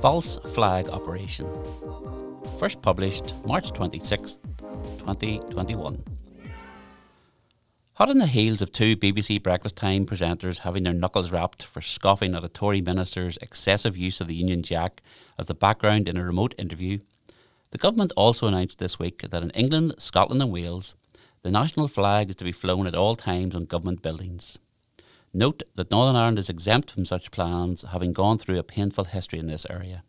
False Flag Operation. First published March 26, 2021. Hot on the heels of two BBC breakfast time presenters having their knuckles rapped for scoffing at a Tory minister's excessive use of the Union Jack as the background in a remote interview, the government also announced this week that in England, Scotland, and Wales, the national flag is to be flown at all times on government buildings. Note that Northern Ireland is exempt from such plans, having gone through a painful history in this area.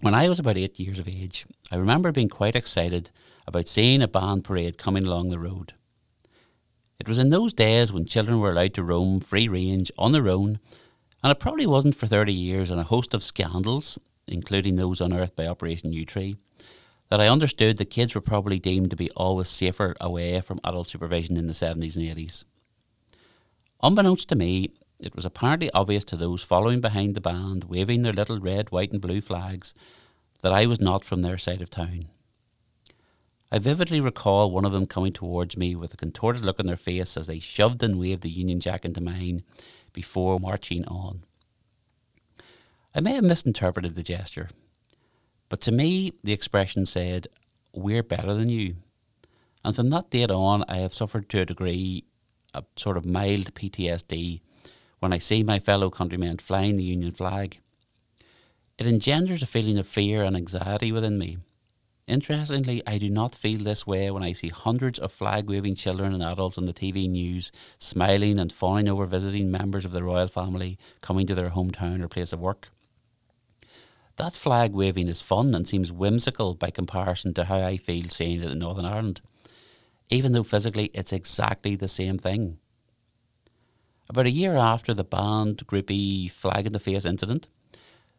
When I was about eight years of age, I remember being quite excited about seeing a band parade coming along the road. It was in those days when children were allowed to roam free range on their own, and it probably wasn't for 30 years and a host of scandals, including those unearthed by Operation Yewtree, that I understood that kids were probably deemed to be always safer away from adult supervision in the 70s and 80s. Unbeknownst to me, it was apparently obvious to those following behind the band, waving their little red, white, and blue flags, that I was not from their side of town. I vividly recall one of them coming towards me with a contorted look on their face as they shoved and waved the Union Jack into mine before marching on. I may have misinterpreted the gesture, but to me the expression said, We're better than you. And from that date on, I have suffered to a degree a sort of mild PTSD when I see my fellow countrymen flying the Union flag. It engenders a feeling of fear and anxiety within me. Interestingly, I do not feel this way when I see hundreds of flag waving children and adults on the TV news, smiling and fawning over visiting members of the royal family coming to their hometown or place of work. That flag waving is fun and seems whimsical by comparison to how I feel seeing it in Northern Ireland even though physically it's exactly the same thing. About a year after the band groupie flag in the face incident,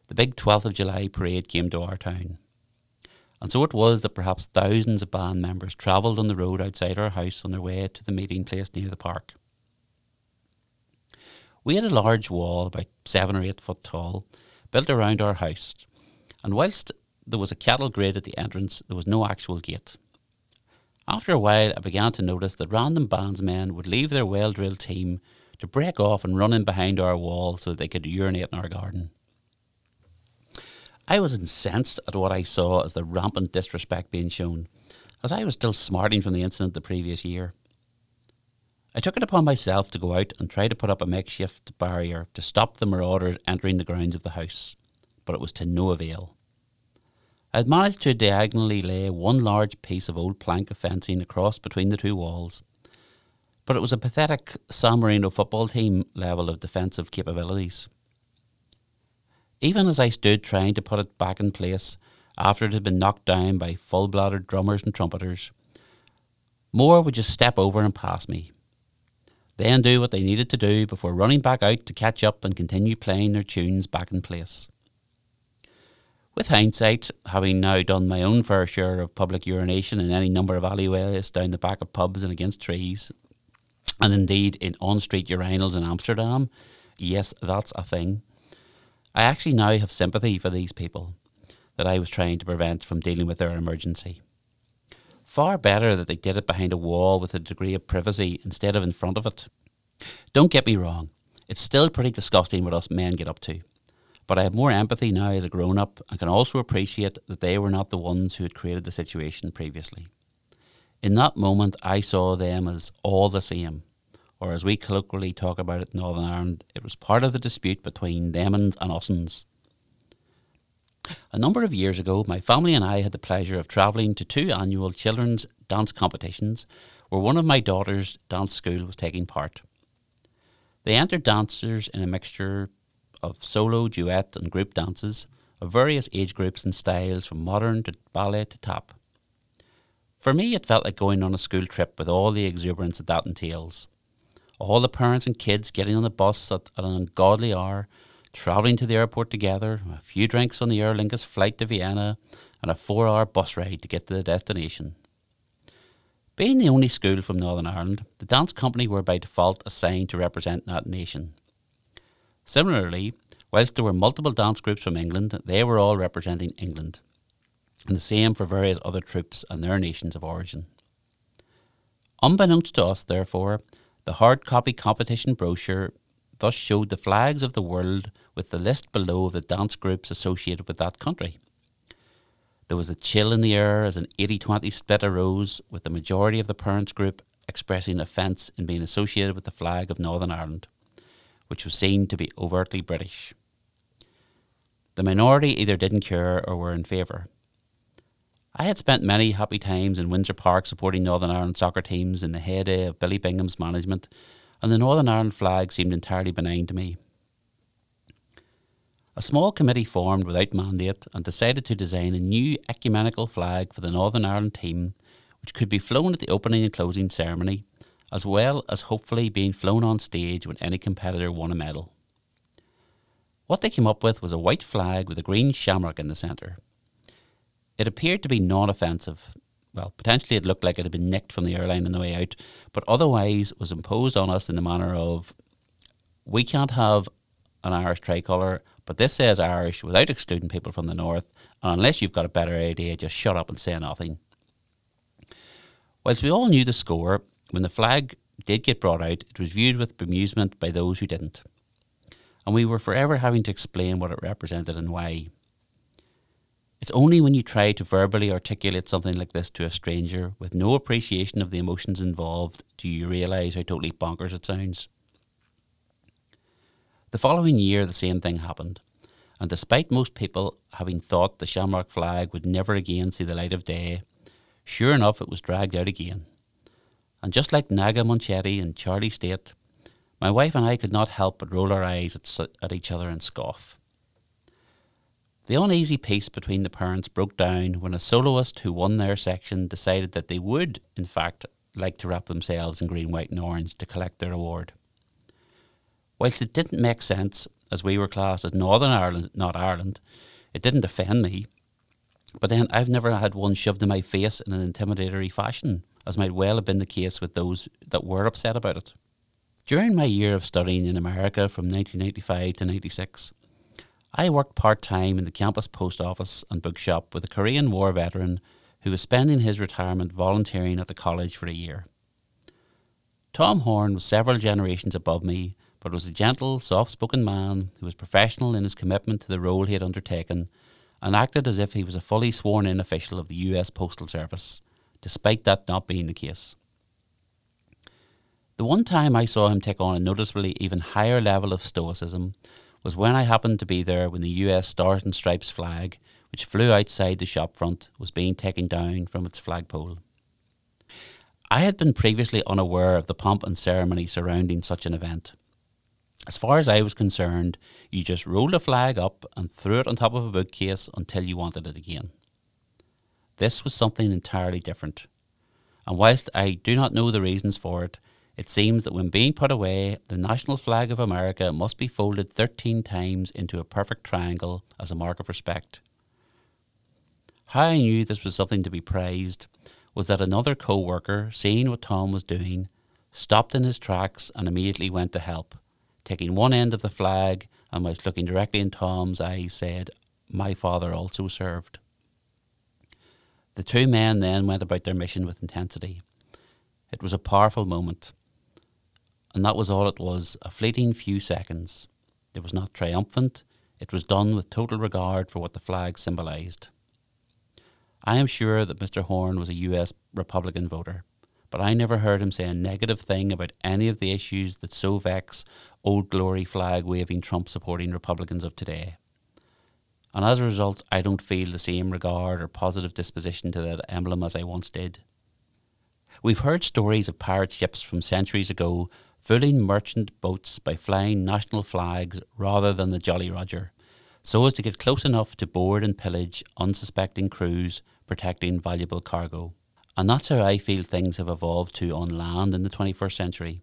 the big 12th of July parade came to our town. And so it was that perhaps thousands of band members travelled on the road outside our house on their way to the meeting place near the park. We had a large wall, about seven or eight foot tall, built around our house, and whilst there was a cattle grid at the entrance, there was no actual gate. After a while, I began to notice that random bandsmen would leave their well drilled team to break off and run in behind our wall so that they could urinate in our garden. I was incensed at what I saw as the rampant disrespect being shown, as I was still smarting from the incident the previous year. I took it upon myself to go out and try to put up a makeshift barrier to stop the marauders entering the grounds of the house, but it was to no avail. I had managed to diagonally lay one large piece of old plank of fencing across between the two walls, but it was a pathetic San Marino football team level of defensive capabilities. Even as I stood trying to put it back in place after it had been knocked down by full bladdered drummers and trumpeters, more would just step over and pass me, then do what they needed to do before running back out to catch up and continue playing their tunes back in place. With hindsight, having now done my own fair share of public urination in any number of alleyways down the back of pubs and against trees, and indeed in on street urinals in Amsterdam, yes, that's a thing. I actually now have sympathy for these people that I was trying to prevent from dealing with their emergency. Far better that they did it behind a wall with a degree of privacy instead of in front of it. Don't get me wrong, it's still pretty disgusting what us men get up to. But I have more empathy now as a grown up and can also appreciate that they were not the ones who had created the situation previously. In that moment, I saw them as all the same, or as we colloquially talk about it in Northern Ireland, it was part of the dispute between them and us'ns. A number of years ago, my family and I had the pleasure of travelling to two annual children's dance competitions where one of my daughter's dance school was taking part. They entered dancers in a mixture of solo, duet, and group dances of various age groups and styles from modern to ballet to tap. For me, it felt like going on a school trip with all the exuberance that that entails. All the parents and kids getting on the bus at, at an ungodly hour, travelling to the airport together, a few drinks on the Aer Lingus flight to Vienna, and a four hour bus ride to get to the destination. Being the only school from Northern Ireland, the dance company were by default assigned to represent that nation. Similarly, whilst there were multiple dance groups from England, they were all representing England, and the same for various other troops and their nations of origin. Unbeknownst to us, therefore, The hard copy competition brochure thus showed the flags of the world with the list below of the dance groups associated with that country. There was a chill in the air as an 80 20 split arose, with the majority of the parents' group expressing offence in being associated with the flag of Northern Ireland, which was seen to be overtly British. The minority either didn't care or were in favour. I had spent many happy times in Windsor Park supporting Northern Ireland soccer teams in the heyday of Billy Bingham's management, and the Northern Ireland flag seemed entirely benign to me. A small committee formed without mandate and decided to design a new ecumenical flag for the Northern Ireland team, which could be flown at the opening and closing ceremony, as well as hopefully being flown on stage when any competitor won a medal. What they came up with was a white flag with a green shamrock in the centre. It appeared to be non offensive. Well, potentially it looked like it had been nicked from the airline on the way out, but otherwise was imposed on us in the manner of we can't have an Irish tricolour, but this says Irish without excluding people from the north, and unless you've got a better idea, just shut up and say nothing. Whilst we all knew the score, when the flag did get brought out, it was viewed with bemusement by those who didn't. And we were forever having to explain what it represented and why. It's only when you try to verbally articulate something like this to a stranger with no appreciation of the emotions involved do you realise how totally bonkers it sounds. The following year, the same thing happened, and despite most people having thought the shamrock flag would never again see the light of day, sure enough it was dragged out again. And just like Naga Munchetty and Charlie Stayt, my wife and I could not help but roll our eyes at, at each other and scoff. The uneasy peace between the parents broke down when a soloist who won their section decided that they would, in fact, like to wrap themselves in green, white, and orange to collect their award. Whilst it didn't make sense, as we were classed as Northern Ireland, not Ireland, it didn't offend me. But then I've never had one shoved in my face in an intimidatory fashion, as might well have been the case with those that were upset about it. During my year of studying in America from 1995 to 96, I worked part time in the campus post office and bookshop with a Korean War veteran who was spending his retirement volunteering at the college for a year. Tom Horn was several generations above me, but was a gentle, soft spoken man who was professional in his commitment to the role he had undertaken and acted as if he was a fully sworn in official of the US Postal Service, despite that not being the case. The one time I saw him take on a noticeably even higher level of stoicism was when I happened to be there when the US Stars and Stripes flag, which flew outside the shop front, was being taken down from its flagpole. I had been previously unaware of the pomp and ceremony surrounding such an event. As far as I was concerned, you just rolled a flag up and threw it on top of a bookcase until you wanted it again. This was something entirely different. And whilst I do not know the reasons for it, it seems that when being put away, the national flag of America must be folded 13 times into a perfect triangle as a mark of respect. How I knew this was something to be praised was that another co worker, seeing what Tom was doing, stopped in his tracks and immediately went to help, taking one end of the flag and, whilst looking directly in Tom's eyes, said, My father also served. The two men then went about their mission with intensity. It was a powerful moment and that was all it was a fleeting few seconds. It was not triumphant, it was done with total regard for what the flag symbolised. I am sure that Mr. Horn was a US Republican voter, but I never heard him say a negative thing about any of the issues that so vex old glory flag waving Trump supporting Republicans of today. And as a result, I don't feel the same regard or positive disposition to that emblem as I once did. We've heard stories of pirate ships from centuries ago fooling merchant boats by flying national flags rather than the Jolly Roger, so as to get close enough to board and pillage unsuspecting crews protecting valuable cargo. And that's how I feel things have evolved to on land in the 21st century.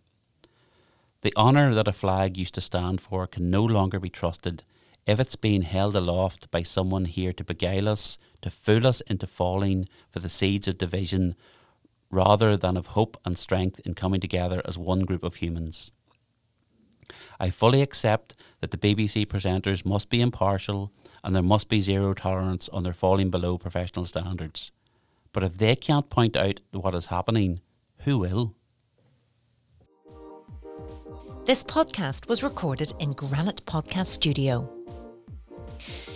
The honour that a flag used to stand for can no longer be trusted if it's being held aloft by someone here to beguile us, to fool us into falling for the seeds of division rather than of hope and strength in coming together as one group of humans. I fully accept that the BBC presenters must be impartial and there must be zero tolerance on their falling below professional standards. But if they can't point out what is happening, who will? This podcast was recorded in Granite Podcast Studio.